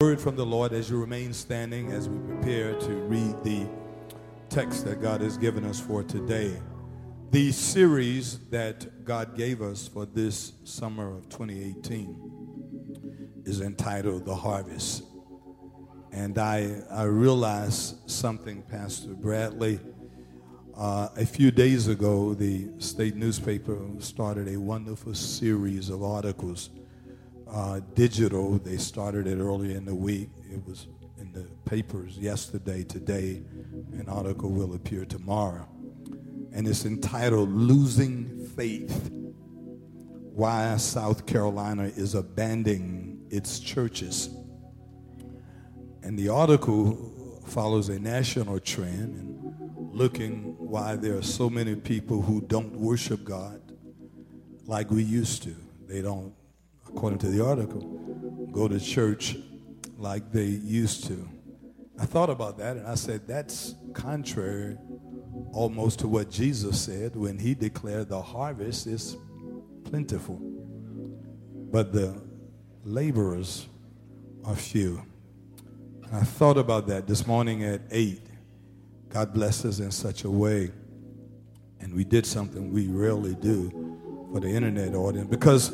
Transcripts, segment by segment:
word from the Lord as you remain standing as we prepare to read the text that God has given us for today. The series that God gave us for this summer of 2018 is entitled The Harvest. And I, I realized something, Pastor Bradley. Uh, a few days ago, the state newspaper started a wonderful series of articles uh, digital. They started it earlier in the week. It was in the papers yesterday, today. An article will appear tomorrow. And it's entitled Losing Faith Why South Carolina is Abandoning Its Churches. And the article follows a national trend and looking why there are so many people who don't worship God like we used to. They don't according to the article, go to church like they used to. I thought about that and I said, that's contrary almost to what Jesus said when he declared the harvest is plentiful, but the laborers are few. And I thought about that this morning at 8. God bless us in such a way. And we did something we rarely do for the internet audience because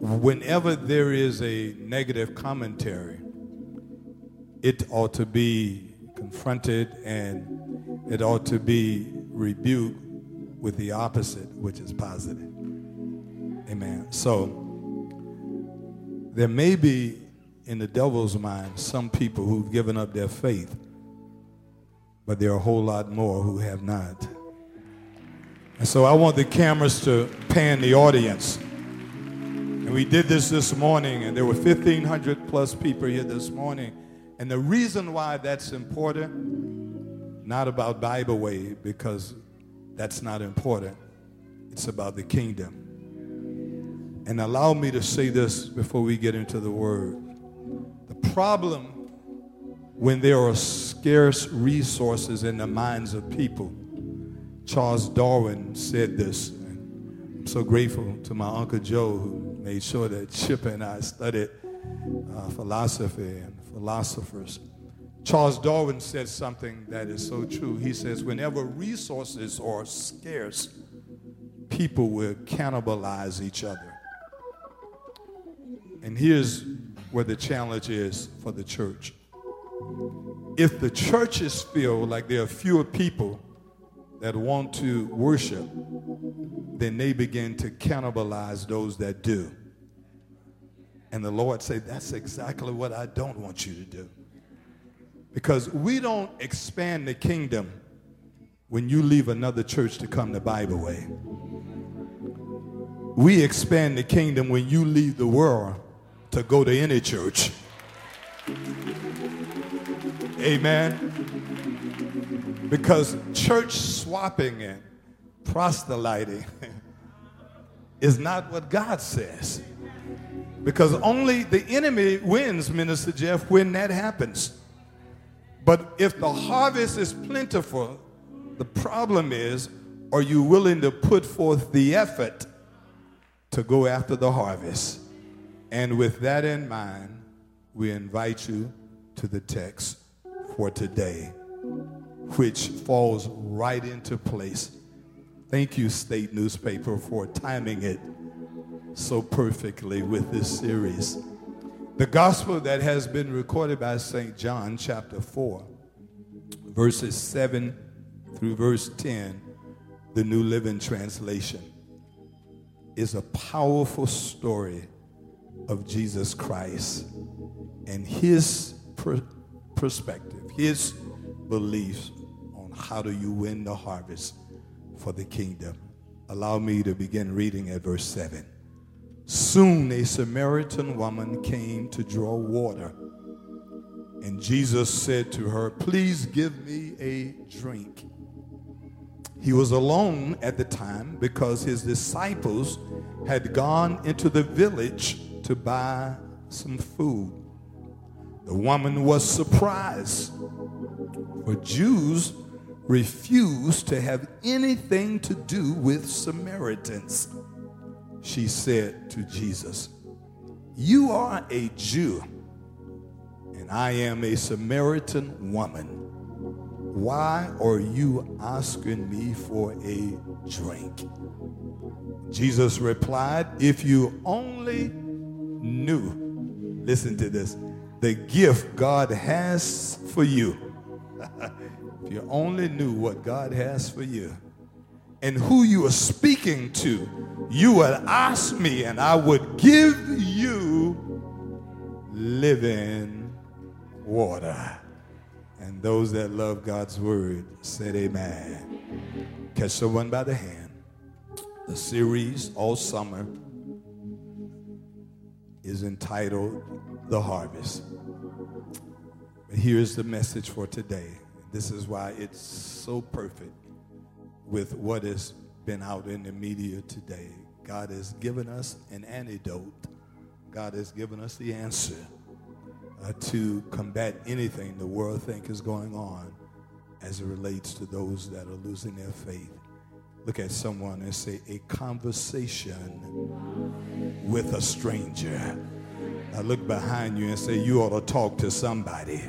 whenever there is a negative commentary, it ought to be confronted and it ought to be rebuked with the opposite, which is positive. Amen. So, there may be in the devil's mind some people who've given up their faith, but there are a whole lot more who have not. And so I want the cameras to pan the audience. And we did this this morning, and there were 1,500 plus people here this morning. And the reason why that's important, not about Bible way, because that's not important. It's about the kingdom. And allow me to say this before we get into the word. The problem when there are scarce resources in the minds of people, Charles Darwin said this. So grateful to my Uncle Joe who made sure that Chip and I studied uh, philosophy and philosophers. Charles Darwin said something that is so true. He says, whenever resources are scarce, people will cannibalize each other. And here's where the challenge is for the church. If the churches feel like there are fewer people that want to worship, then they begin to cannibalize those that do. And the Lord said, That's exactly what I don't want you to do. Because we don't expand the kingdom when you leave another church to come the Bible way. We expand the kingdom when you leave the world to go to any church. Amen. Because church swapping and proselyting is not what God says. Because only the enemy wins, Minister Jeff, when that happens. But if the harvest is plentiful, the problem is are you willing to put forth the effort to go after the harvest? And with that in mind, we invite you to the text for today, which falls right into place. Thank you, State Newspaper, for timing it so perfectly with this series. The gospel that has been recorded by St. John, chapter 4, verses 7 through verse 10, the New Living Translation, is a powerful story of Jesus Christ and his per- perspective, his beliefs on how do you win the harvest for the kingdom. Allow me to begin reading at verse 7. Soon a Samaritan woman came to draw water. And Jesus said to her, Please give me a drink. He was alone at the time because his disciples had gone into the village to buy some food. The woman was surprised, for Jews refused to have anything to do with Samaritans she said to Jesus, You are a Jew, and I am a Samaritan woman. Why are you asking me for a drink? Jesus replied, If you only knew, listen to this, the gift God has for you. if you only knew what God has for you and who you are speaking to, you would ask me and I would give you living water. And those that love God's word said amen. Catch someone by the hand. The series all summer is entitled The Harvest. But here's the message for today. This is why it's so perfect with what has been out in the media today. God has given us an antidote. God has given us the answer uh, to combat anything the world think is going on as it relates to those that are losing their faith. Look at someone and say, a conversation with a stranger. Now look behind you and say, you ought to talk to somebody.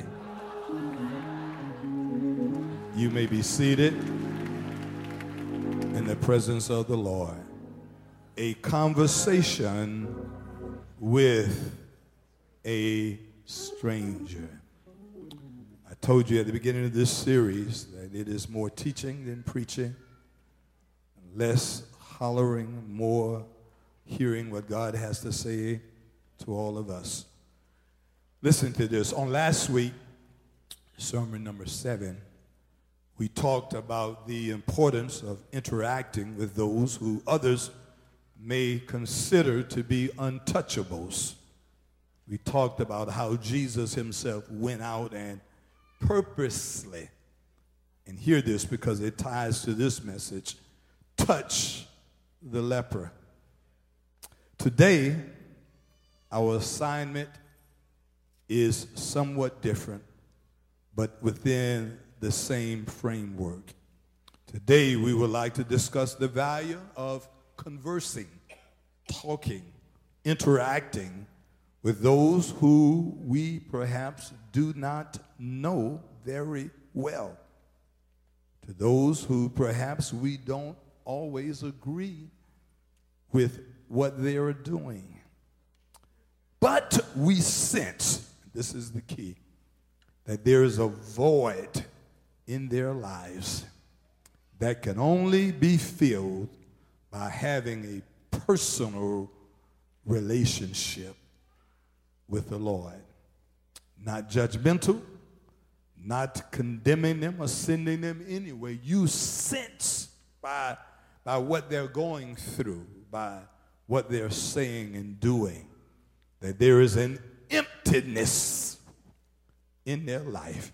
You may be seated in the presence of the Lord. A conversation with a stranger. I told you at the beginning of this series that it is more teaching than preaching, less hollering, more hearing what God has to say to all of us. Listen to this. On last week, sermon number seven, we talked about the importance of interacting with those who others may consider to be untouchables. We talked about how Jesus himself went out and purposely, and hear this because it ties to this message, touch the leper. Today, our assignment is somewhat different, but within the same framework. Today, we would like to discuss the value of conversing, talking, interacting with those who we perhaps do not know very well, to those who perhaps we don't always agree with what they are doing. But we sense, this is the key, that there is a void in their lives that can only be filled by having a personal relationship with the Lord. Not judgmental, not condemning them or sending them anywhere. You sense by, by what they're going through, by what they're saying and doing, that there is an emptiness in their life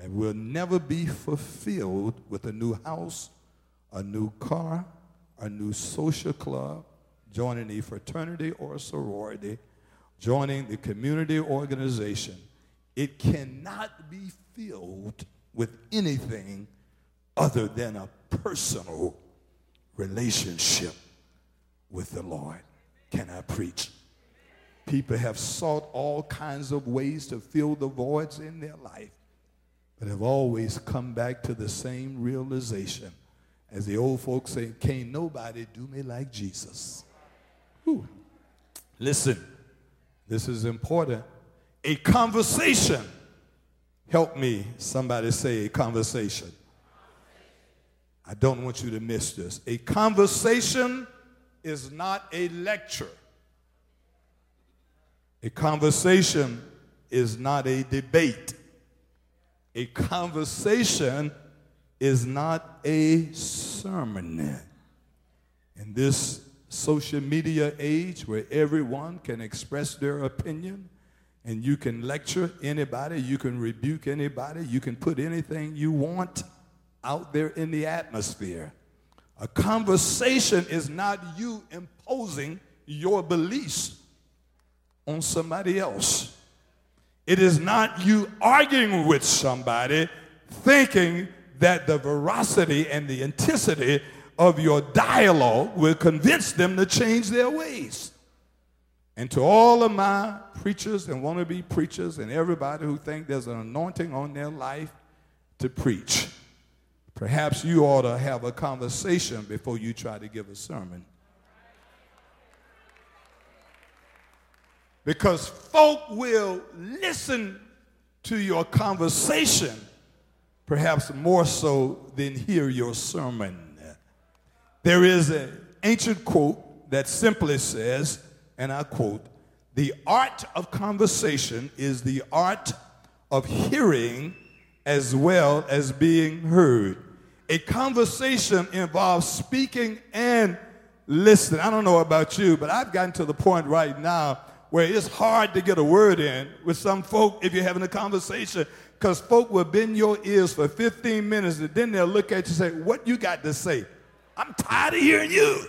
that will never be fulfilled with a new house, a new car, a new social club, joining a fraternity or a sorority, joining the community organization. It cannot be filled with anything other than a personal relationship with the Lord. Can I preach? People have sought all kinds of ways to fill the voids in their life but have always come back to the same realization. As the old folks say, can't nobody do me like Jesus. Whew. Listen, this is important. A conversation. Help me, somebody say a conversation. I don't want you to miss this. A conversation is not a lecture. A conversation is not a debate. A conversation is not a sermon. In this social media age where everyone can express their opinion and you can lecture anybody, you can rebuke anybody, you can put anything you want out there in the atmosphere. A conversation is not you imposing your beliefs on somebody else. It is not you arguing with somebody thinking that the veracity and the intensity of your dialogue will convince them to change their ways. And to all of my preachers and wannabe preachers and everybody who think there's an anointing on their life to preach, perhaps you ought to have a conversation before you try to give a sermon. Because folk will listen to your conversation perhaps more so than hear your sermon. There is an ancient quote that simply says, and I quote, the art of conversation is the art of hearing as well as being heard. A conversation involves speaking and listening. I don't know about you, but I've gotten to the point right now where it's hard to get a word in with some folk if you're having a conversation because folk will bend your ears for 15 minutes and then they'll look at you and say, What you got to say? I'm tired of hearing you.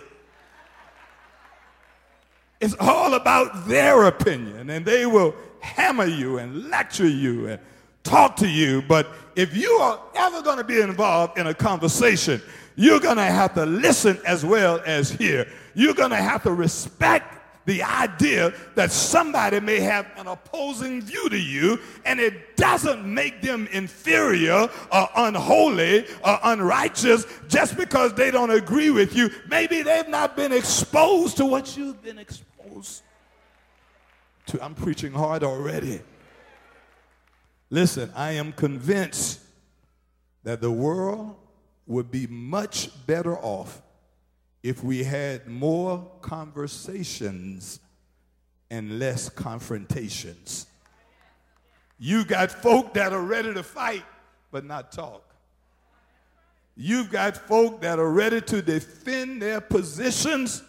It's all about their opinion, and they will hammer you and lecture you and talk to you. But if you are ever going to be involved in a conversation, you're going to have to listen as well as hear. You're going to have to respect the idea that somebody may have an opposing view to you, and it doesn't make them inferior or unholy or unrighteous just because they don't agree with you. Maybe they've not been exposed to what you've been exposed to. I'm preaching hard already. Listen, I am convinced that the world would be much better off if we had more conversations and less confrontations. You got folk that are ready to fight but not talk. You've got folk that are ready to defend their positions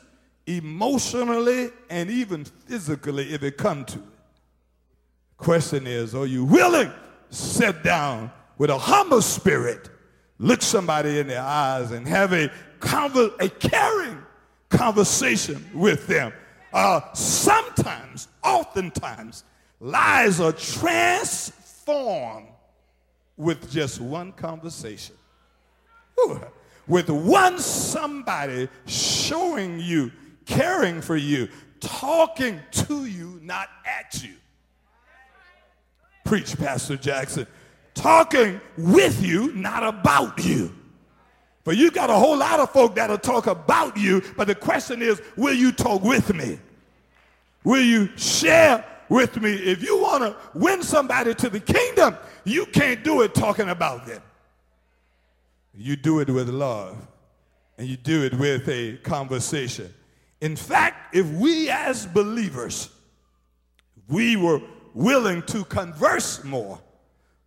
emotionally and even physically if it come to it. Question is, are you willing to sit down with a humble spirit, look somebody in the eyes and have a, conver- a caring conversation with them? Uh, sometimes, oftentimes, lives are transformed with just one conversation. Ooh. With one somebody showing you caring for you, talking to you, not at you. Preach, Pastor Jackson. Talking with you, not about you. But you got a whole lot of folk that'll talk about you, but the question is, will you talk with me? Will you share with me? If you want to win somebody to the kingdom, you can't do it talking about them. You do it with love, and you do it with a conversation. In fact, if we as believers, we were willing to converse more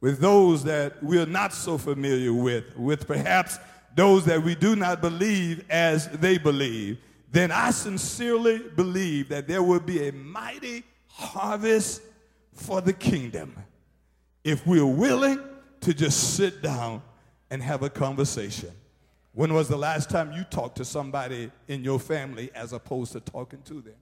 with those that we're not so familiar with, with perhaps those that we do not believe as they believe, then I sincerely believe that there will be a mighty harvest for the kingdom if we're willing to just sit down and have a conversation. When was the last time you talked to somebody in your family as opposed to talking to them?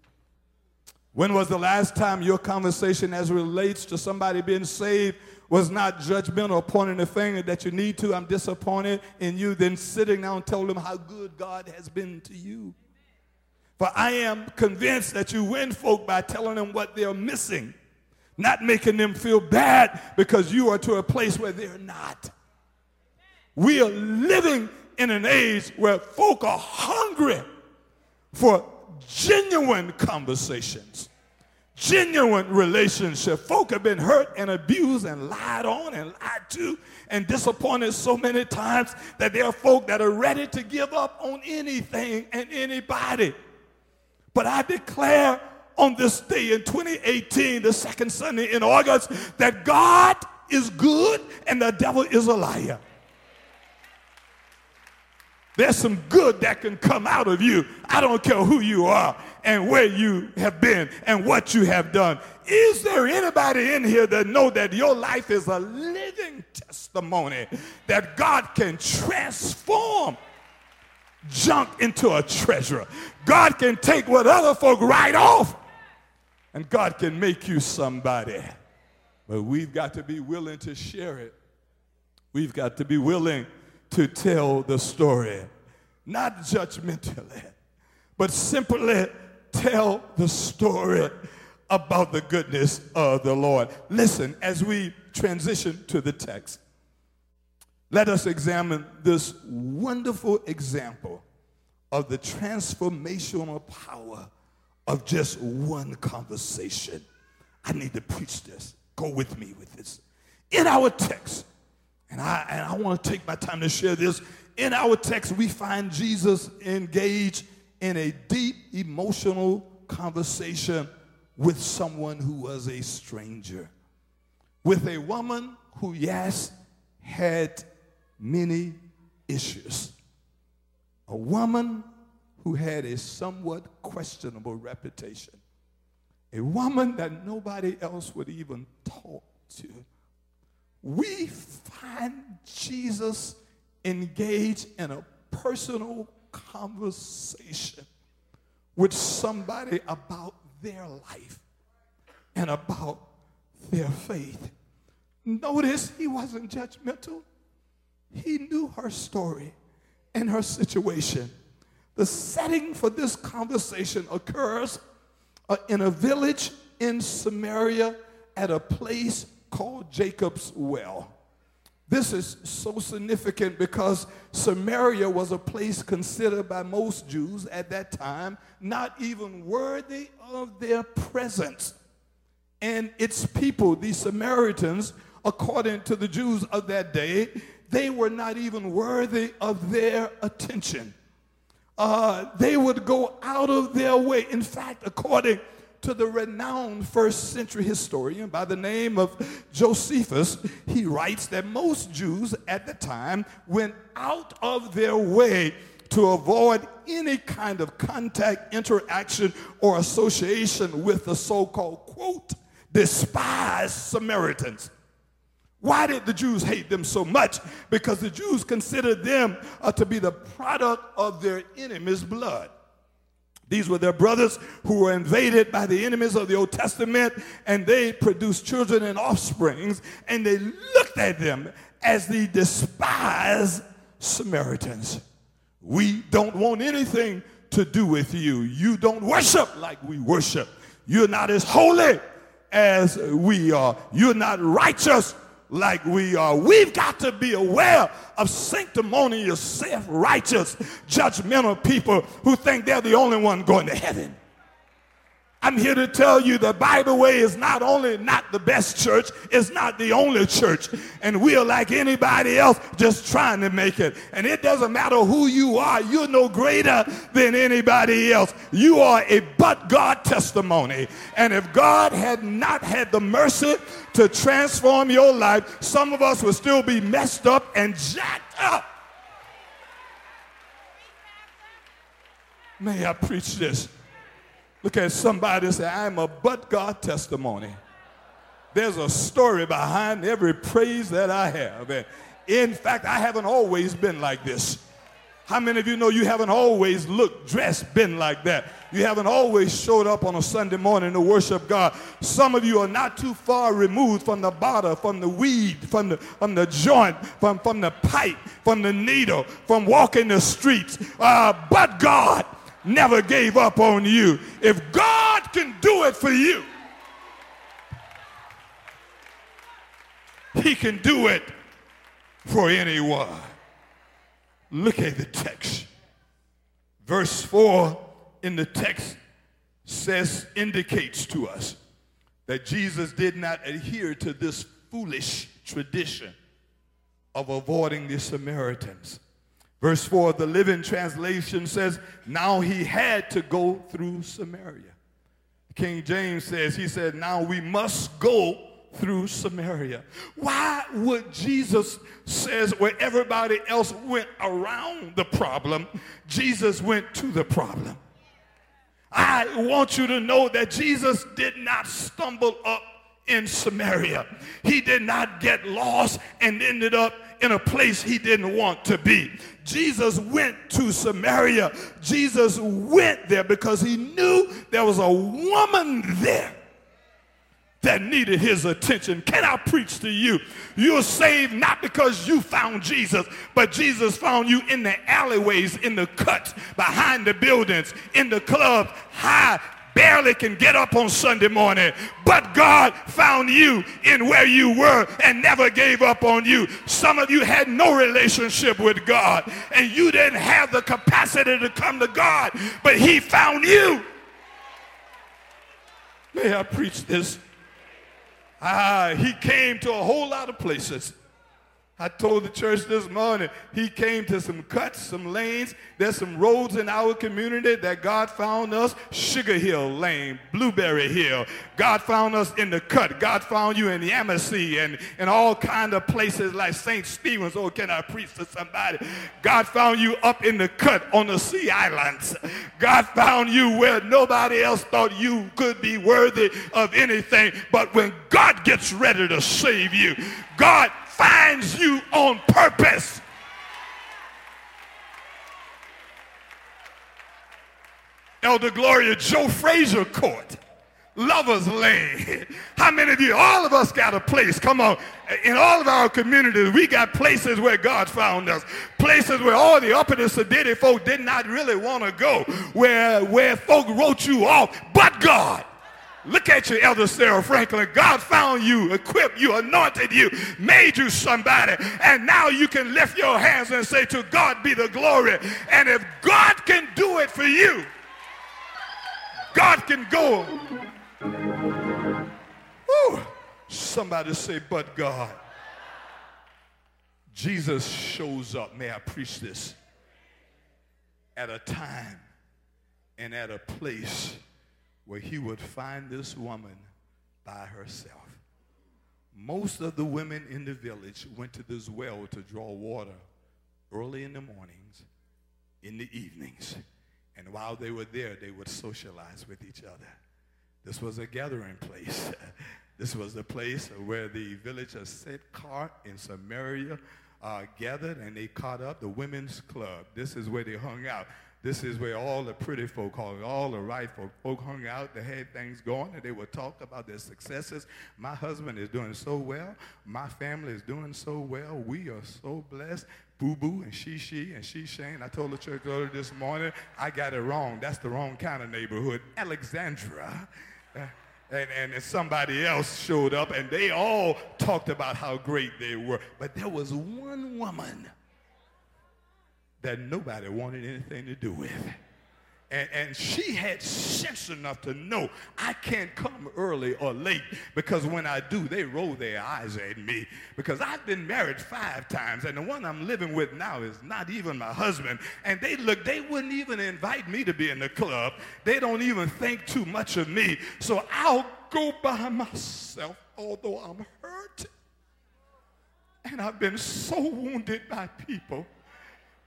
When was the last time your conversation as relates to somebody being saved was not judgmental, pointing the finger that you need to, I'm disappointed in you, then sitting down and telling them how good God has been to you? For I am convinced that you win folk by telling them what they're missing, not making them feel bad because you are to a place where they're not. We are living in an age where folk are hungry for genuine conversations, genuine relationship. Folk have been hurt and abused and lied on and lied to and disappointed so many times that there are folk that are ready to give up on anything and anybody. But I declare on this day in 2018, the second Sunday in August, that God is good and the devil is a liar. There's some good that can come out of you. I don't care who you are and where you have been and what you have done. Is there anybody in here that know that your life is a living testimony that God can transform junk into a treasure? God can take what other folk write off and God can make you somebody. But we've got to be willing to share it. We've got to be willing to tell the story, not judgmentally, but simply tell the story about the goodness of the Lord. Listen, as we transition to the text, let us examine this wonderful example of the transformational power of just one conversation. I need to preach this. Go with me with this. In our text, and I, and I want to take my time to share this. In our text, we find Jesus engaged in a deep emotional conversation with someone who was a stranger, with a woman who, yes, had many issues. A woman who had a somewhat questionable reputation. A woman that nobody else would even talk to. We find Jesus engaged in a personal conversation with somebody about their life and about their faith. Notice he wasn't judgmental. He knew her story and her situation. The setting for this conversation occurs uh, in a village in Samaria at a place called Jacob's Well. This is so significant because Samaria was a place considered by most Jews at that time not even worthy of their presence. And its people, the Samaritans, according to the Jews of that day, they were not even worthy of their attention uh, they would go out of their way. In fact, according to the renowned first century historian by the name of Josephus, he writes that most Jews at the time went out of their way to avoid any kind of contact, interaction, or association with the so called, quote, despised Samaritans. Why did the Jews hate them so much? Because the Jews considered them uh, to be the product of their enemies' blood. These were their brothers who were invaded by the enemies of the Old Testament, and they produced children and offsprings, and they looked at them as the despised Samaritans. We don't want anything to do with you. You don't worship like we worship. You're not as holy as we are. You're not righteous like we are. We've got to be aware of sanctimonious, self righteous, judgmental people who think they're the only one going to heaven. I'm here to tell you that Bible Way is not only not the best church, it's not the only church. And we're like anybody else just trying to make it. And it doesn't matter who you are, you're no greater than anybody else. You are a but God testimony. And if God had not had the mercy to transform your life, some of us would still be messed up and jacked up. May I preach this? Look at somebody say, I'm a but God testimony. There's a story behind every praise that I have. And in fact, I haven't always been like this. How many of you know you haven't always looked, dressed, been like that? You haven't always showed up on a Sunday morning to worship God. Some of you are not too far removed from the bottle, from the weed, from the, from the joint, from, from the pipe, from the needle, from walking the streets. Uh, but God never gave up on you. If God can do it for you, He can do it for anyone. Look at the text. Verse 4 in the text says, indicates to us that Jesus did not adhere to this foolish tradition of avoiding the Samaritans. Verse 4, the Living Translation says, Now he had to go through Samaria. King James says, He said, Now we must go through Samaria. Why would Jesus says where everybody else went around the problem, Jesus went to the problem? I want you to know that Jesus did not stumble up in Samaria. He did not get lost and ended up in a place he didn't want to be. Jesus went to Samaria. Jesus went there because he knew there was a woman there that needed his attention. Can I preach to you? You're saved not because you found Jesus, but Jesus found you in the alleyways, in the cuts, behind the buildings, in the clubs, high barely can get up on Sunday morning, but God found you in where you were and never gave up on you. Some of you had no relationship with God and you didn't have the capacity to come to God, but he found you. May I preach this? Ah, he came to a whole lot of places. I told the church this morning, he came to some cuts, some lanes. There's some roads in our community that God found us. Sugar Hill Lane, Blueberry Hill. God found us in the cut. God found you in Yemassee and, and all kind of places like St. Stephen's. Oh, can I preach to somebody? God found you up in the cut on the sea islands. God found you where nobody else thought you could be worthy of anything. But when God gets ready to save you, God finds you on purpose. Elder Gloria Joe Fraser Court, Lover's Lane. How many of you, all of us got a place, come on, in all of our communities, we got places where God found us. Places where all the uppity sedity folk did not really want to go, where, where folk wrote you off, but God. Look at you, Elder Sarah Franklin. God found you, equipped you, anointed you, made you somebody. And now you can lift your hands and say, To God be the glory. And if God can do it for you, God can go. Woo. Somebody say, But God. Jesus shows up. May I preach this? At a time and at a place where he would find this woman by herself. Most of the women in the village went to this well to draw water early in the mornings, in the evenings, and while they were there, they would socialize with each other. This was a gathering place. this was the place where the villagers Sychar in Samaria uh, gathered and they caught up the women's club. This is where they hung out. This is where all the pretty folk, all the right folk, folk hung out. They had things going, and they would talk about their successes. My husband is doing so well. My family is doing so well. We are so blessed. Boo Boo and She She and She Shane. I told the church earlier this morning, I got it wrong. That's the wrong kind of neighborhood. Alexandra. Uh, and, and, somebody else showed up, and they all talked about how great they were. But there was one woman that nobody wanted anything to do with. And, and, she had sense enough to know I can't come early or late because when I do, they roll their eyes at me because I've been married five times and the one I'm living with now is not even my husband. And they look, they wouldn't even invite me to be in the club. They don't even think too much of me. So I'll go by myself, although I'm hurt. And I've been so wounded by people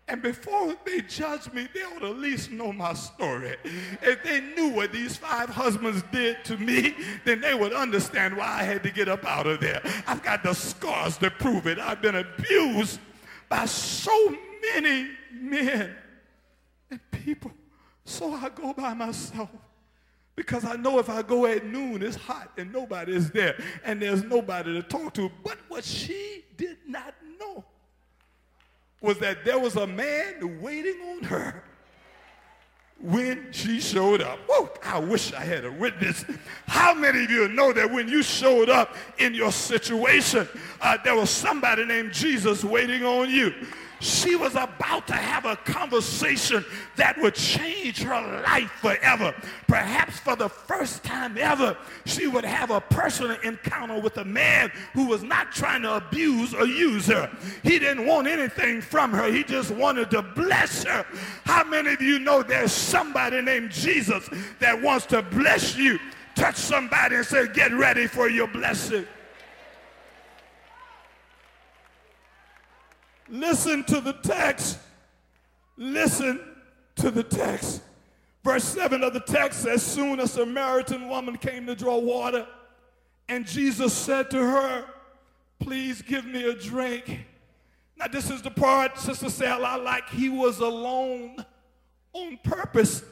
and before they judge me, they ought to at least know my story. If they knew what these five husbands did to me, then they would understand why I had to get up out of there. I've got the scars to prove it. I've been abused by so many men and people. So I go by myself. Because I know if I go at noon, it's hot and nobody is there and there's nobody to talk to. But what she did not was that there was a man waiting on her when she showed up. Whoa, I wish I had a witness. How many of you know that when you showed up in your situation, uh, there was somebody named Jesus waiting on you? She was about to have a conversation that would change her life forever. Perhaps for the first time ever, she would have a personal encounter with a man who was not trying to abuse or use her. He didn't want anything from her. He just wanted to bless her. How many of you know there's somebody named Jesus that wants to bless you? Touch somebody and say, get ready for your blessing. Listen to the text. Listen to the text. Verse 7 of the text says, Soon a Samaritan woman came to draw water, and Jesus said to her, Please give me a drink. Now, this is the part, Sister Sal, I like. He was alone on purpose.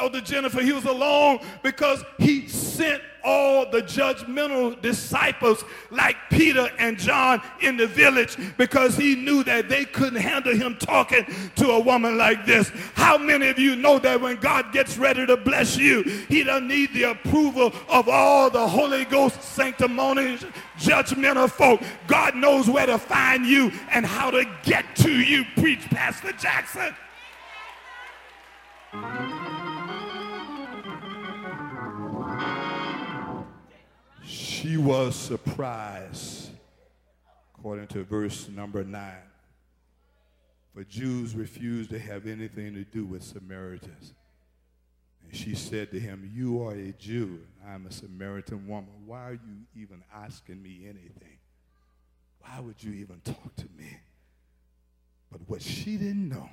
Elder Jennifer, he was alone because he sent all the judgmental disciples like Peter and John in the village because he knew that they couldn't handle him talking to a woman like this. How many of you know that when God gets ready to bless you, he doesn't need the approval of all the Holy Ghost sanctimonious judgmental folk. God knows where to find you and how to get to you. Preach, Pastor Jackson. She was surprised, according to verse number 9. For Jews refused to have anything to do with Samaritans. And she said to him, You are a Jew, and I'm a Samaritan woman. Why are you even asking me anything? Why would you even talk to me? But what she didn't know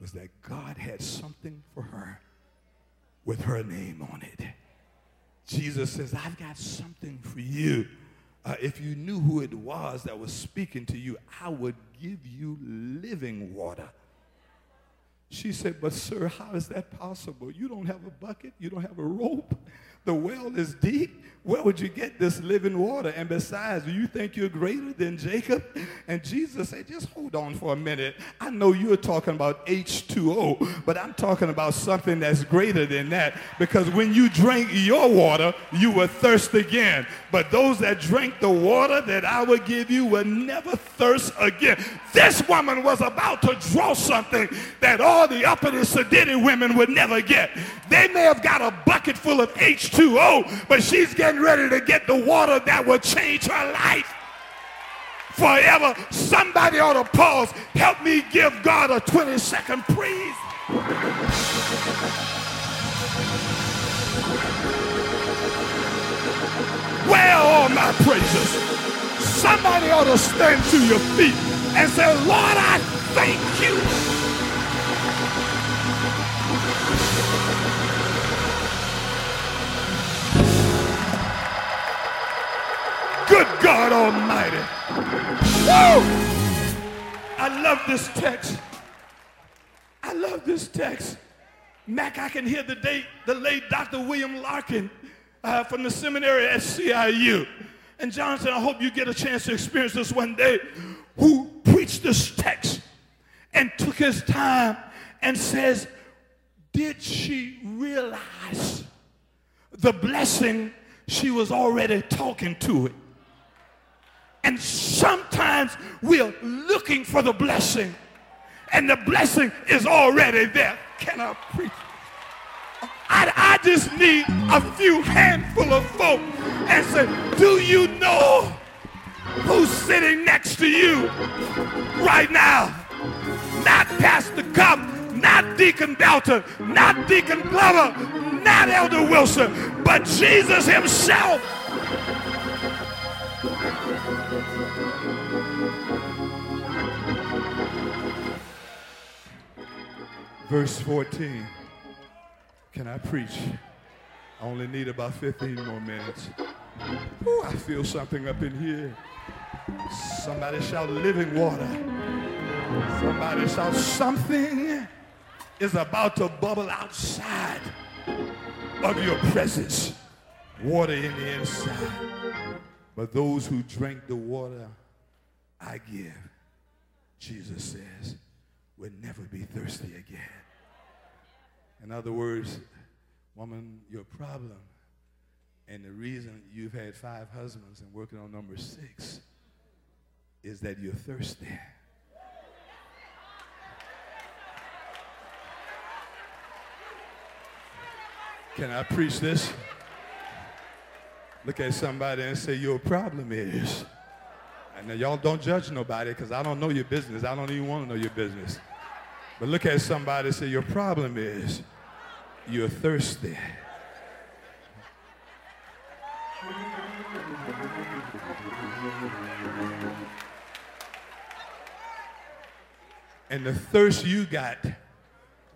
was that God had something for her with her name on it. Jesus says, I've got something for you. Uh, if you knew who it was that was speaking to you, I would give you living water. She said, But, sir, how is that possible? You don't have a bucket, you don't have a rope. The well is deep. Where would you get this living water? And besides, do you think you're greater than Jacob? And Jesus said, just hold on for a minute. I know you're talking about H2O, but I'm talking about something that's greater than that. Because when you drank your water, you will thirst again. But those that drank the water that I would give you will never thirst again. This woman was about to draw something that all the uppity sedity women would never get. They may have got a bucket full of H2O, but she's getting getting ready to get the water that will change her life forever. Somebody ought to pause. Help me give God a 20 second praise. Where are my praises? Somebody ought to stand to your feet and say, Lord, I thank you. Good God Almighty. Woo! I love this text. I love this text. Mac, I can hear the, date, the late Dr. William Larkin uh, from the seminary at CIU. And Johnson, I hope you get a chance to experience this one day, who preached this text and took his time and says, did she realize the blessing she was already talking to it? And sometimes we're looking for the blessing, and the blessing is already there. Can I preach? I, I just need a few handful of folk and say, do you know who's sitting next to you right now? Not Pastor Cup, not Deacon Belton, not Deacon Glover, not Elder Wilson, but Jesus himself. Verse 14. Can I preach? I only need about 15 more minutes. Ooh, I feel something up in here. Somebody shout living water. Somebody shout something is about to bubble outside of your presence. Water in the inside. But those who drink the water I give, Jesus says, will never be thirsty again. In other words, woman, your problem and the reason you've had five husbands and working on number six is that you're thirsty. Can I preach this? Look at somebody and say, Your problem is. And now y'all don't judge nobody because I don't know your business. I don't even want to know your business. But look at somebody and say, Your problem is you're thirsty. And the thirst you got,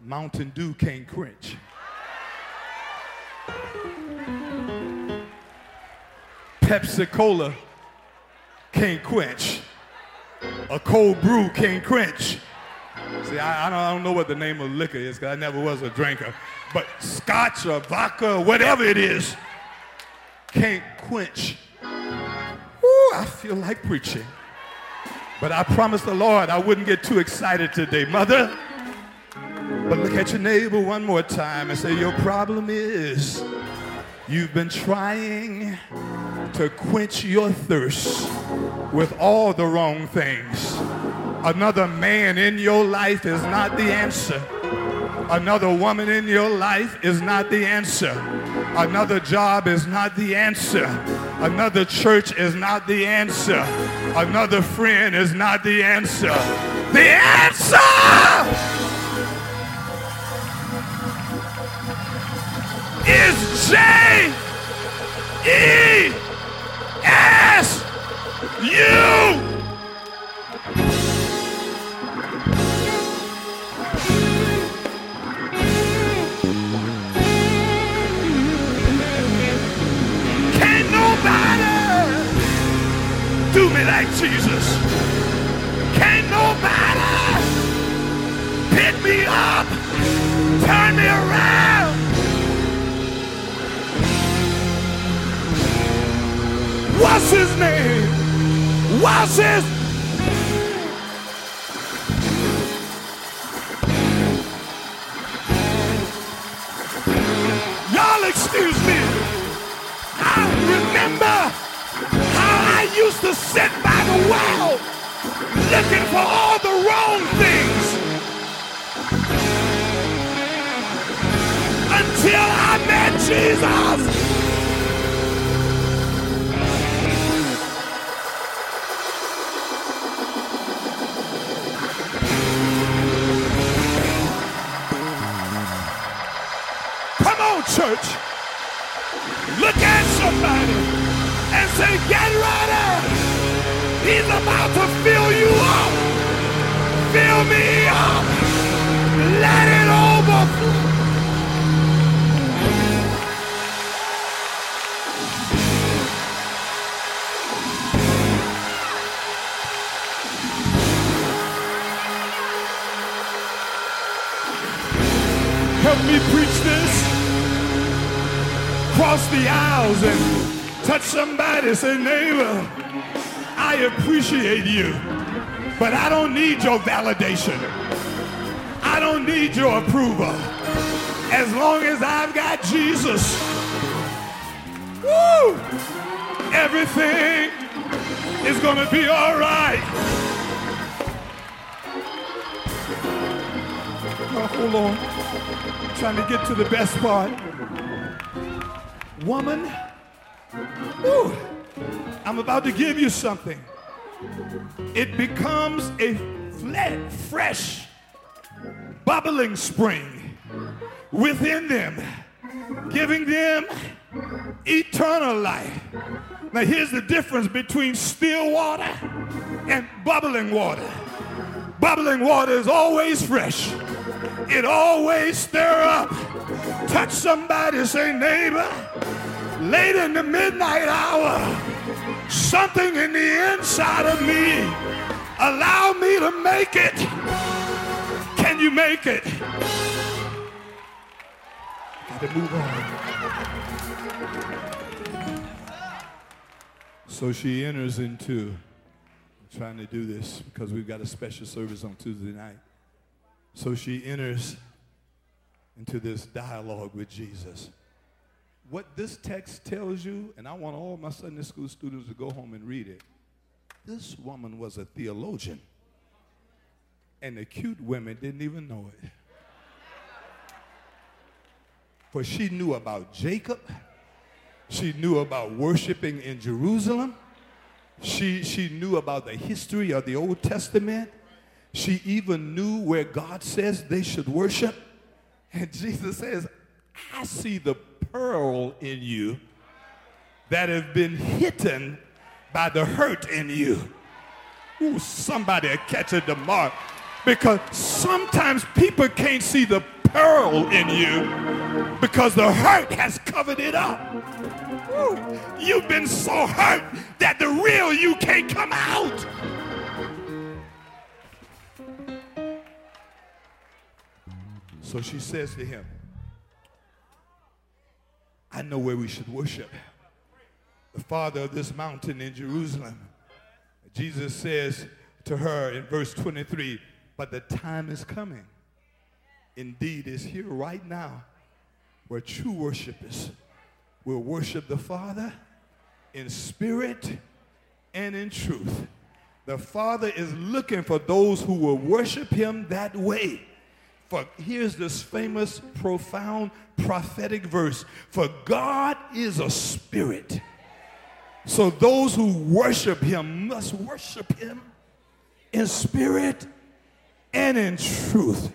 Mountain Dew can't quench. Pepsi Cola can't quench. A cold brew can't quench. See, I, I, don't, I don't know what the name of liquor is because I never was a drinker. But scotch or vodka or whatever it is can't quench. Ooh, I feel like preaching. But I promised the Lord I wouldn't get too excited today, mother. But look at your neighbor one more time and say, Your problem is you've been trying to quench your thirst with all the wrong things. Another man in your life is not the answer. Another woman in your life is not the answer. Another job is not the answer. Another church is not the answer. Another friend is not the answer. The answer is J E S U. do Jesus. Can't nobody pick me up, turn me around. What's his name? What's his Y'all excuse me. I remember how I used to sit well looking for all the wrong things until I met Jesus. Come on, church. Look at somebody and say, get ready. He's about to fill you up. Fill me up. Let it overflow. Help me preach this. Cross the aisles and Touch somebody, say, neighbor, I appreciate you, but I don't need your validation. I don't need your approval. As long as I've got Jesus, woo, everything is to be all right. Oh, hold on. I'm trying to get to the best part. Woman, Whew. I'm about to give you something. It becomes a flat, fresh, bubbling spring within them, giving them eternal life. Now, here's the difference between still water and bubbling water. Bubbling water is always fresh. It always stir up. Touch somebody, say, neighbor, late in the midnight hour, something in the inside of me allow me to make it. Can you make it? Got to move on. So she enters into I'm trying to do this because we've got a special service on Tuesday night. So she enters into this dialogue with Jesus what this text tells you, and I want all my Sunday school students to go home and read it. This woman was a theologian, and the cute women didn't even know it. For she knew about Jacob, she knew about worshiping in Jerusalem, she, she knew about the history of the Old Testament, she even knew where God says they should worship. And Jesus says, I see the pearl in you that have been hidden by the hurt in you. Ooh, somebody catch it mark. Because sometimes people can't see the pearl in you because the hurt has covered it up. Ooh, you've been so hurt that the real you can't come out. So she says to him, I know where we should worship. The father of this mountain in Jerusalem. Jesus says to her in verse 23, but the time is coming. Indeed, is here right now where true worshipers will worship the Father in spirit and in truth. The Father is looking for those who will worship him that way. For here's this famous, profound, prophetic verse For God is a spirit. So those who worship him must worship him in spirit and in truth.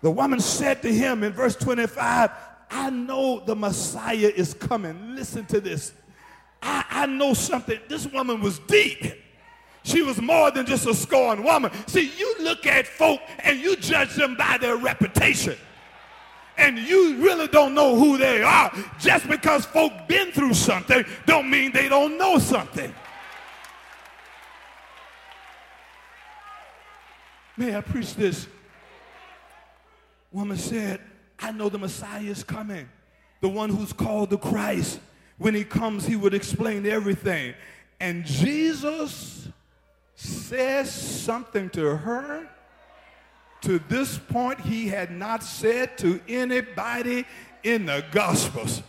The woman said to him in verse 25, I know the Messiah is coming. Listen to this. I, I know something. This woman was deep. She was more than just a scorned woman. See, you look at folk and you judge them by their reputation. And you really don't know who they are. Just because folk been through something don't mean they don't know something. May I preach this? Woman said, I know the Messiah is coming. The one who's called the Christ. When he comes, he would explain everything. And Jesus says something to her. To this point, he had not said to anybody in the Gospels.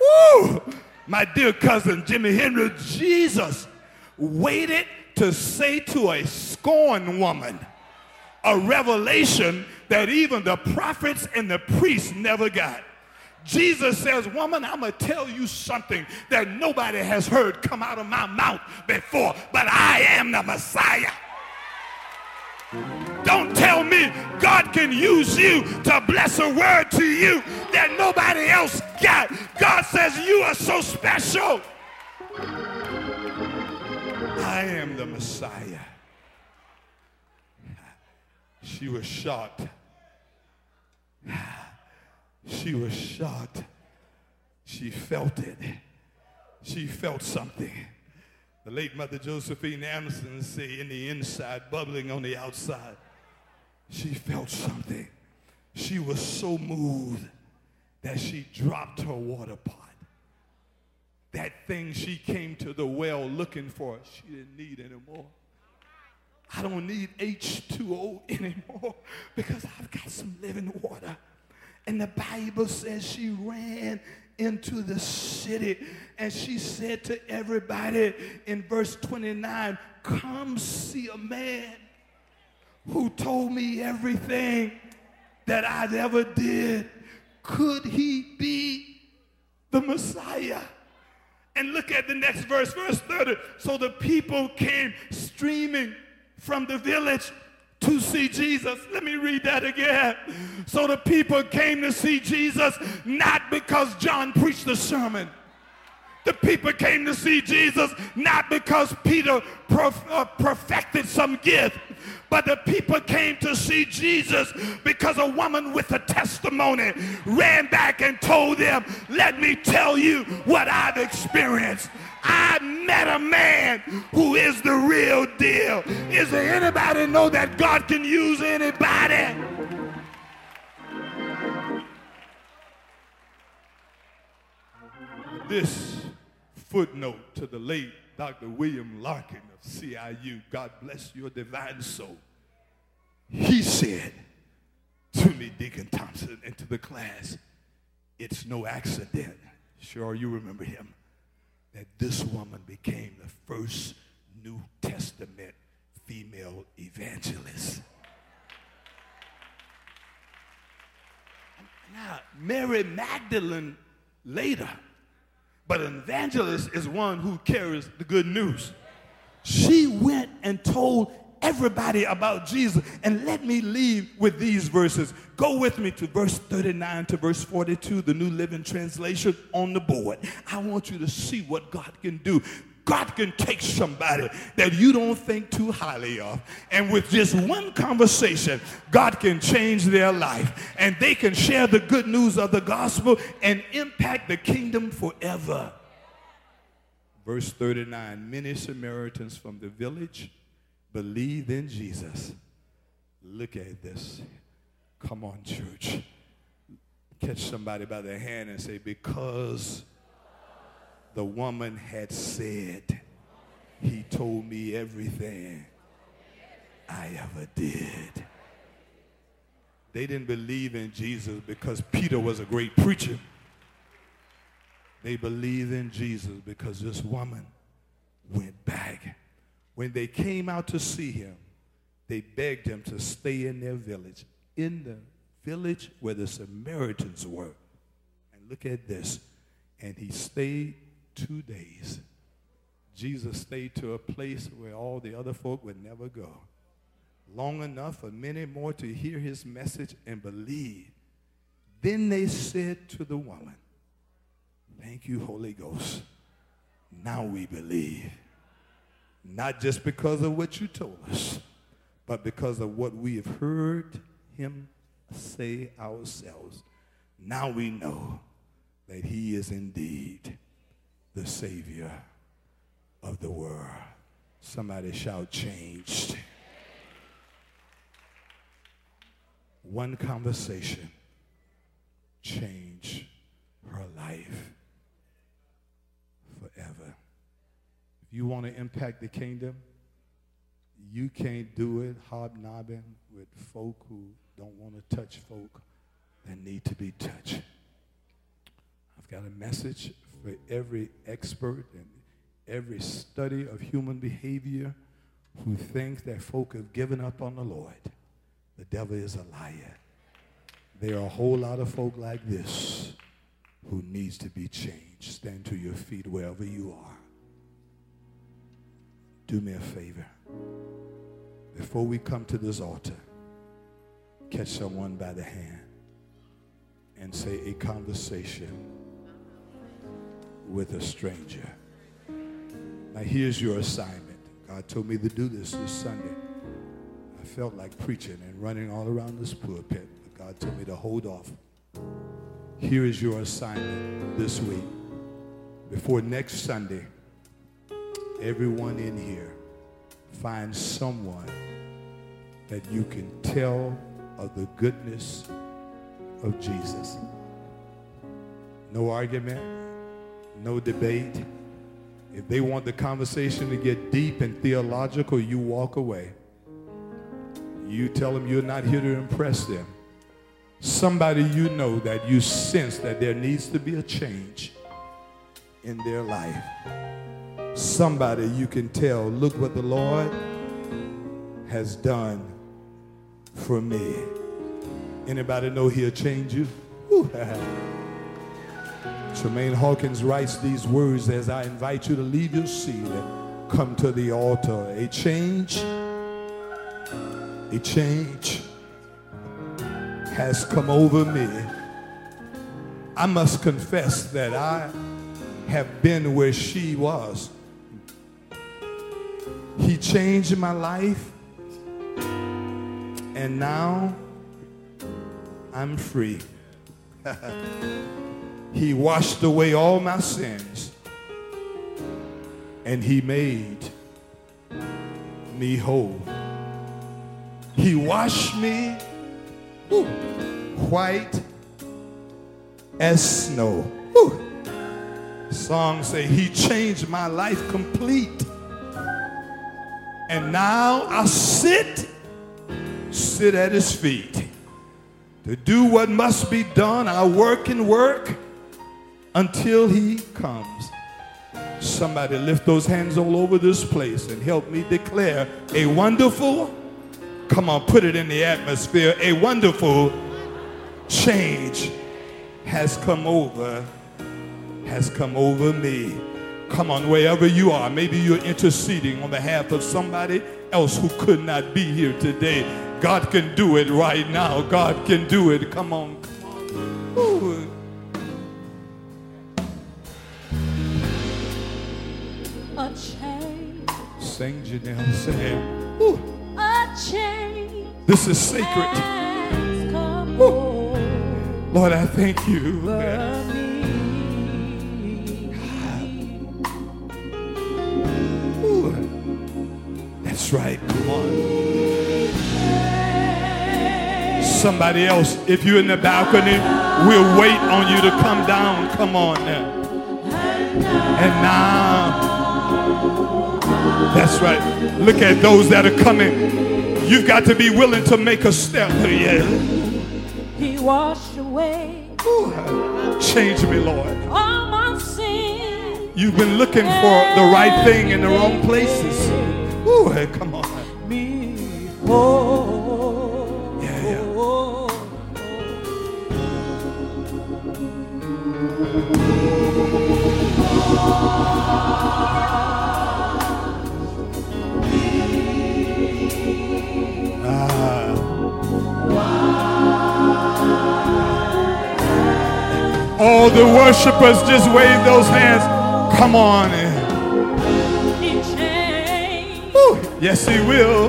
Woo! My dear cousin Jimmy Henry, Jesus waited to say to a scorned woman a revelation that even the prophets and the priests never got. Jesus says, Woman, I'm going to tell you something that nobody has heard come out of my mouth before, but I am the Messiah. Don't tell me God can use you to bless a word to you that nobody else got. God says you are so special. I am the Messiah. She was shocked. She was shocked. She felt it. She felt something. The late Mother Josephine Anderson say in the inside, bubbling on the outside. She felt something. She was so moved that she dropped her water pot. That thing she came to the well looking for, she didn't need anymore. I don't need H2O anymore because I've got some living water. And the Bible says she ran into the city and she said to everybody in verse 29, Come see a man who told me everything that I'd ever did. Could he be the Messiah? And look at the next verse, verse 30. So the people came streaming from the village to see Jesus. Let me read that again. So the people came to see Jesus not because John preached the sermon. The people came to see Jesus not because Peter uh, perfected some gift, but the people came to see Jesus because a woman with a testimony ran back and told them, Let me tell you what I've experienced. I met a man who is the real deal. Is there anybody know that God can use anybody? This footnote to the late Dr. William Larkin of CIU, God bless your divine soul. He said to me, Deacon Thompson, and to the class, it's no accident. Sure, you remember him that this woman became the first New Testament female evangelist. Now, Mary Magdalene later, but an evangelist is one who carries the good news. She went and told everybody about Jesus. And let me leave with these verses. Go with me to verse 39 to verse 42, the New Living Translation on the board. I want you to see what God can do. God can take somebody that you don't think too highly of, and with just one conversation, God can change their life, and they can share the good news of the gospel and impact the kingdom forever. Verse 39 Many Samaritans from the village believed in Jesus. Look at this. Come on, church. Catch somebody by the hand and say, Because the woman had said, He told me everything I ever did. They didn't believe in Jesus because Peter was a great preacher. They believed in Jesus because this woman went back. When they came out to see him, they begged him to stay in their village, in the village where the Samaritans were. And look at this. And he stayed two days. Jesus stayed to a place where all the other folk would never go. Long enough for many more to hear his message and believe. Then they said to the woman, Thank you, Holy Ghost. Now we believe. Not just because of what you told us, but because of what we have heard him say ourselves. Now we know that he is indeed the Savior of the world. Somebody shout, changed. One conversation changed her life forever. If you want to impact the kingdom, you can't do it hobnobbing with folk who don't want to touch folk that need to be touched. I've got a message for every expert and every study of human behavior who thinks that folk have given up on the Lord. The devil is a liar. There are a whole lot of folk like this who needs to be changed. Stand to your feet wherever you are. Do me a favor. Before we come to this altar, catch someone by the hand and say a conversation with a stranger. Now, here's your assignment. God told me to do this this Sunday. I felt like preaching and running all around this pulpit, but God told me to hold off. Here is your assignment this week. Before next Sunday, everyone in here find someone that you can tell of the goodness of Jesus. No argument, no debate. If they want the conversation to get deep and theological, you walk away. You tell them you're not here to impress them. Somebody you know that you sense that there needs to be a change in their life. Somebody you can tell, look what the Lord has done for me. Anybody know he'll change you? Tramaine Hawkins writes these words as I invite you to leave your seat and come to the altar. A change, a change has come over me. I must confess that I have been where she was. He changed my life, and now I'm free. he washed away all my sins, and He made me whole. He washed me white as snow. Whew. Songs say he changed my life complete. And now I sit, sit at his feet. To do what must be done, I work and work until he comes. Somebody lift those hands all over this place and help me declare a wonderful, come on, put it in the atmosphere, a wonderful change has come over, has come over me. Come on, wherever you are, maybe you're interceding on behalf of somebody else who could not be here today. God can do it right now. God can do it. Come on, come on. Ooh. A change. Sing, Janelle, sing. Ooh. A change. This is sacred. has come Ooh. over Lord, I thank you. That's right. Come on. somebody else. If you're in the balcony, we'll wait on you to come down. Come on now. And now, that's right. Look at those that are coming. You've got to be willing to make a step. Yeah. He washed away Ooh, change me, Lord. all my sin. You've been looking for the right thing in the wrong places. Ooh, hey, come on. Me whole. Yeah, yeah. Ah. All the worshipers just wave those hands. Come on. Yes, he will.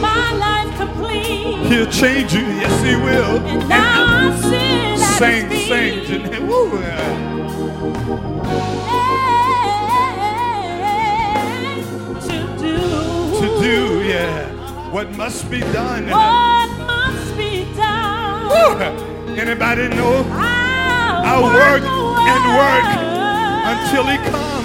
my life complete. He'll change you. Yes, he will. And now I sit at Sing, his sing. feet. Jan- Woo. To do To do, yeah. What must be done. what must be done. Woo. Anybody know? I'll, I'll work and work work until he comes.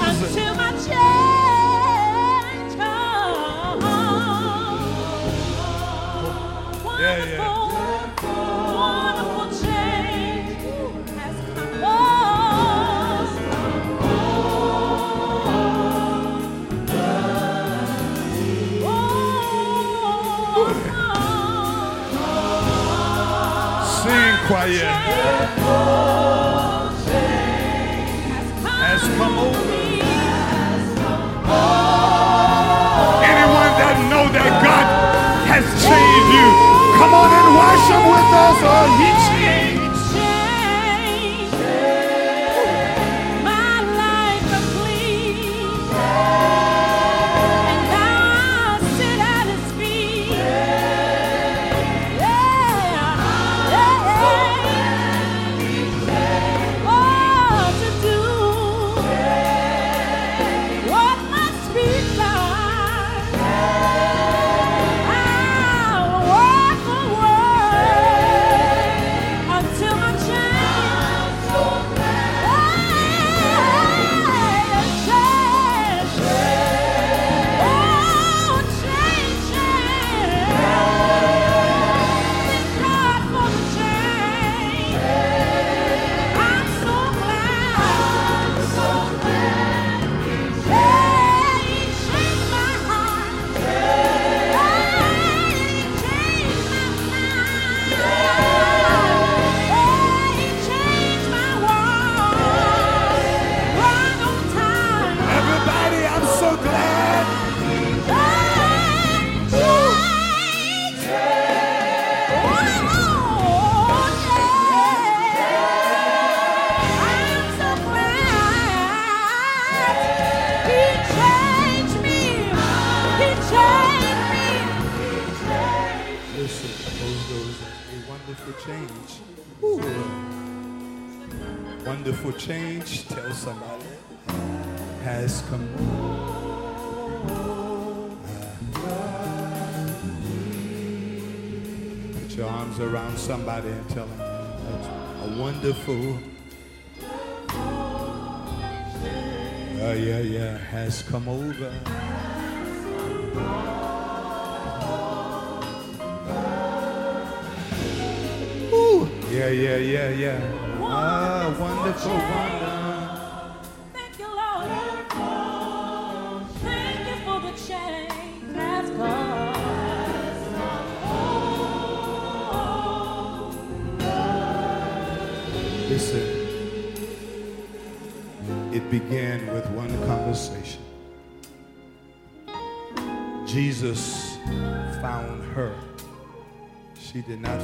Quiet. Has come over. Anyone that know that God has changed you, come on and worship with us. Oh, he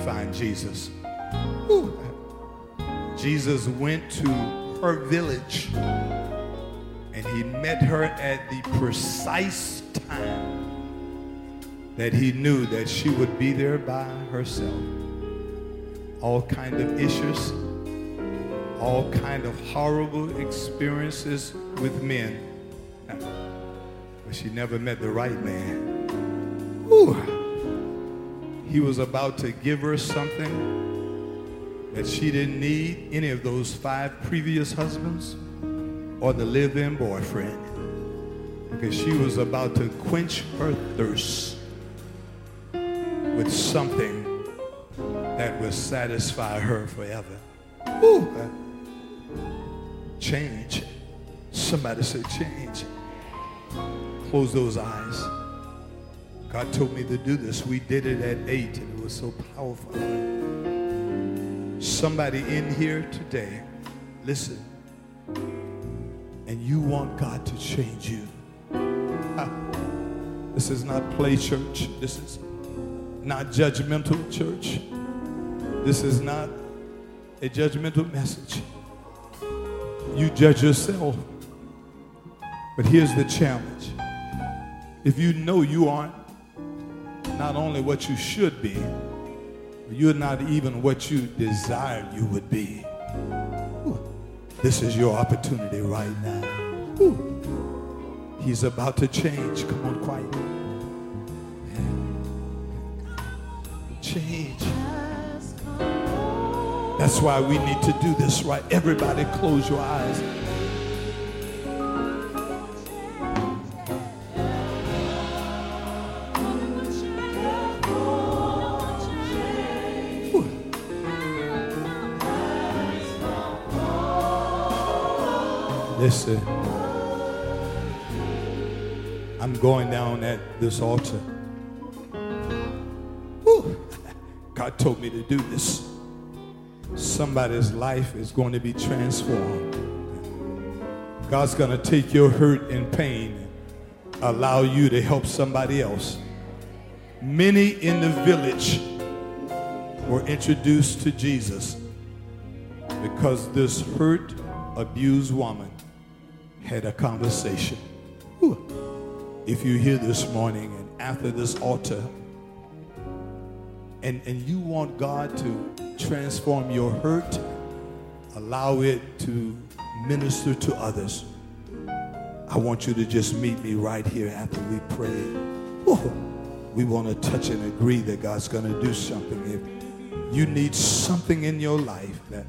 find Jesus. Whew. Jesus went to her village and he met her at the precise time that he knew that she would be there by herself. All kind of issues, all kind of horrible experiences with men. But she never met the right man. Whew. He was about to give her something that she didn't need any of those five previous husbands or the live-in boyfriend because she was about to quench her thirst with something that would satisfy her forever. Woo. Change. Somebody say change. Close those eyes. God told me to do this. We did it at 8 and it was so powerful. Somebody in here today, listen, and you want God to change you. This is not play church. This is not judgmental church. This is not a judgmental message. You judge yourself. But here's the challenge. If you know you aren't not only what you should be, you're not even what you desired you would be. Whew. This is your opportunity right now. Whew. He's about to change. Come on, quiet. Change. That's why we need to do this right. Everybody close your eyes. Listen. I'm going down at this altar. God told me to do this. Somebody's life is going to be transformed. God's going to take your hurt and pain and allow you to help somebody else. Many in the village were introduced to Jesus because this hurt, abused woman had a conversation. Whew. If you're here this morning and after this altar, and, and you want God to transform your hurt, allow it to minister to others, I want you to just meet me right here after we pray. Whew. We want to touch and agree that God's going to do something. If you need something in your life that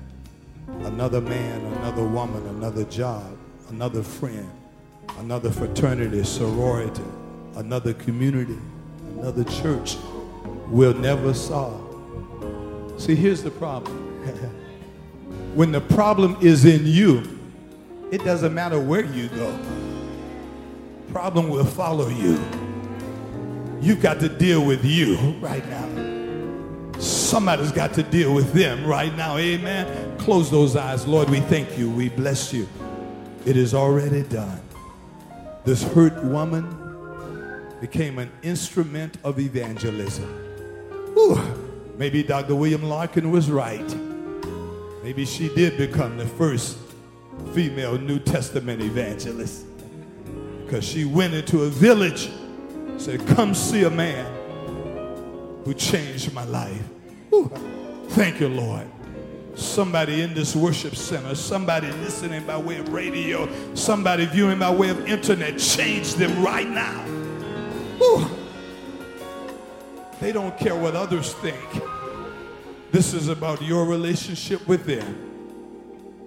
another man, another woman, another job, another friend, another fraternity, sorority, another community, another church will never solve. See, here's the problem. when the problem is in you, it doesn't matter where you go. Problem will follow you. You've got to deal with you right now. Somebody's got to deal with them right now. Amen. Close those eyes. Lord, we thank you. We bless you. It is already done. This hurt woman became an instrument of evangelism. Whew. Maybe Dr. William Larkin was right. Maybe she did become the first female New Testament evangelist because she went into a village, said, Come see a man who changed my life. Whew. Thank you, Lord. Somebody in this worship center, somebody listening by way of radio, somebody viewing by way of internet, change them right now. Whew. They don't care what others think. This is about your relationship with them.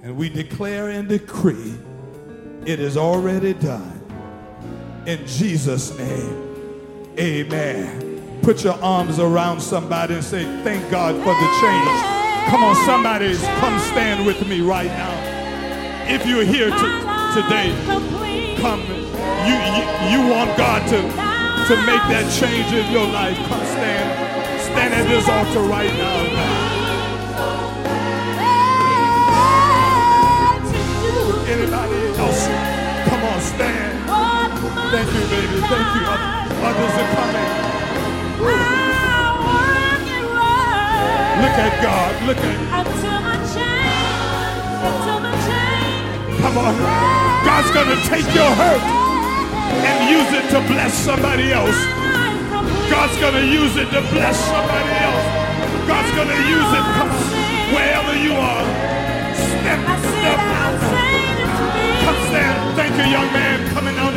And we declare and decree it is already done. In Jesus' name, amen. Put your arms around somebody and say, Thank God for the change. Come on, somebody, come stand with me right now. If you're here to, today, come. You, you, you want God to, to make that change in your life. Come stand. Stand at this altar right now. Anybody else? Come on, stand. Thank you, baby. Thank you. Others are coming. Look at God. Look at. Come on. God's going to take your hurt and use it to bless somebody else. God's going to use it to bless somebody else. God's going to use it. Wherever you are. Step, step out. Come stand. Thank you, young man, coming out.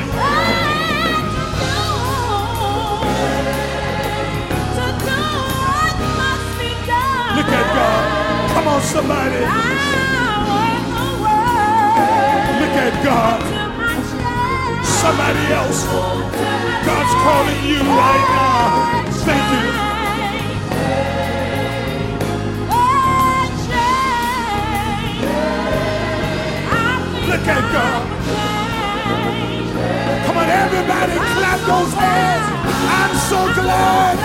Somebody. I want the world Look at God. Somebody else. God's calling you right now. Thank you. Look at God. Come on, everybody, clap those hands. I'm so glad.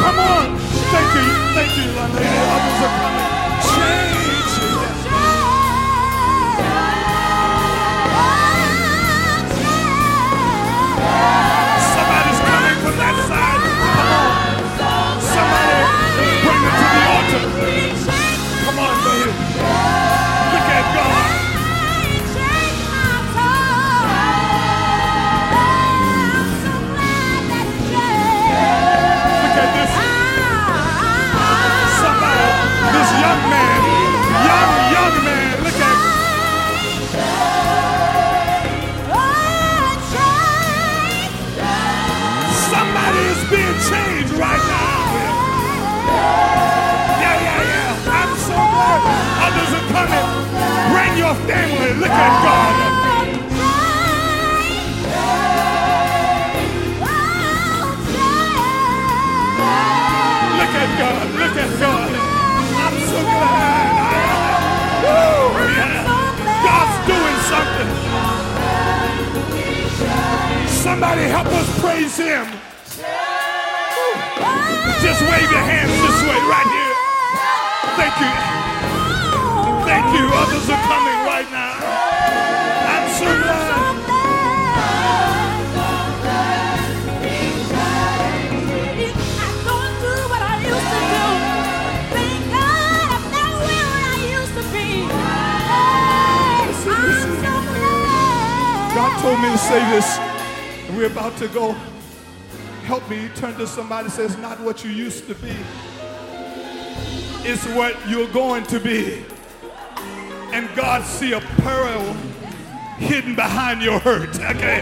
Come on. Thank you. Thank you, London. Others are coming. Change. Man, young, young man. Look at somebody is being changed right now. Yeah, yeah, yeah. I'm so glad others are coming. Bring your family. Look at God. Look at God. Look at God. Somebody help us praise Him. Just wave your hands this way, right here. Thank you. Thank you. Others are coming right now. I'm nowhere where I used to be. I'm so glad. God told me to say this, we're about to go. Help me turn to somebody and say, it's not what you used to be. It's what you're going to be. And God see a pearl hidden behind your hurt. Okay.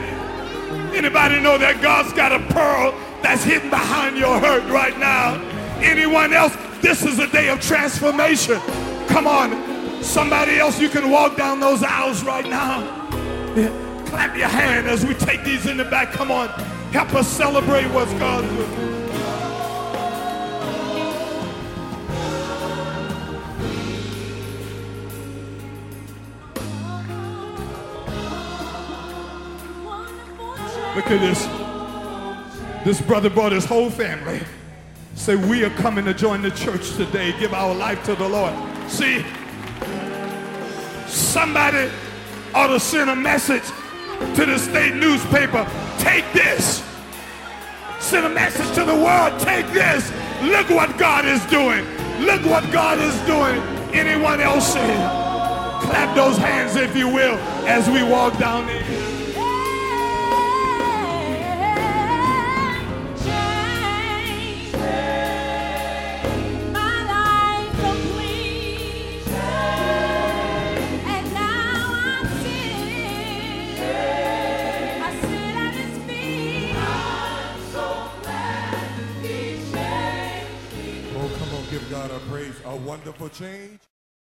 Anybody know that God's got a pearl that's hidden behind your hurt right now? Anyone else? This is a day of transformation. Come on. Somebody else, you can walk down those aisles right now. Yeah. Clap your hand as we take these in the back. Come on. Help us celebrate what's God's doing. Look at this. This brother brought his whole family. Say, we are coming to join the church today. Give our life to the Lord. See, somebody ought to send a message to the state newspaper. Take this. Send a message to the world. Take this. Look what God is doing. Look what God is doing. Anyone else clap those hands if you will as we walk down there. God a praise. A wonderful change.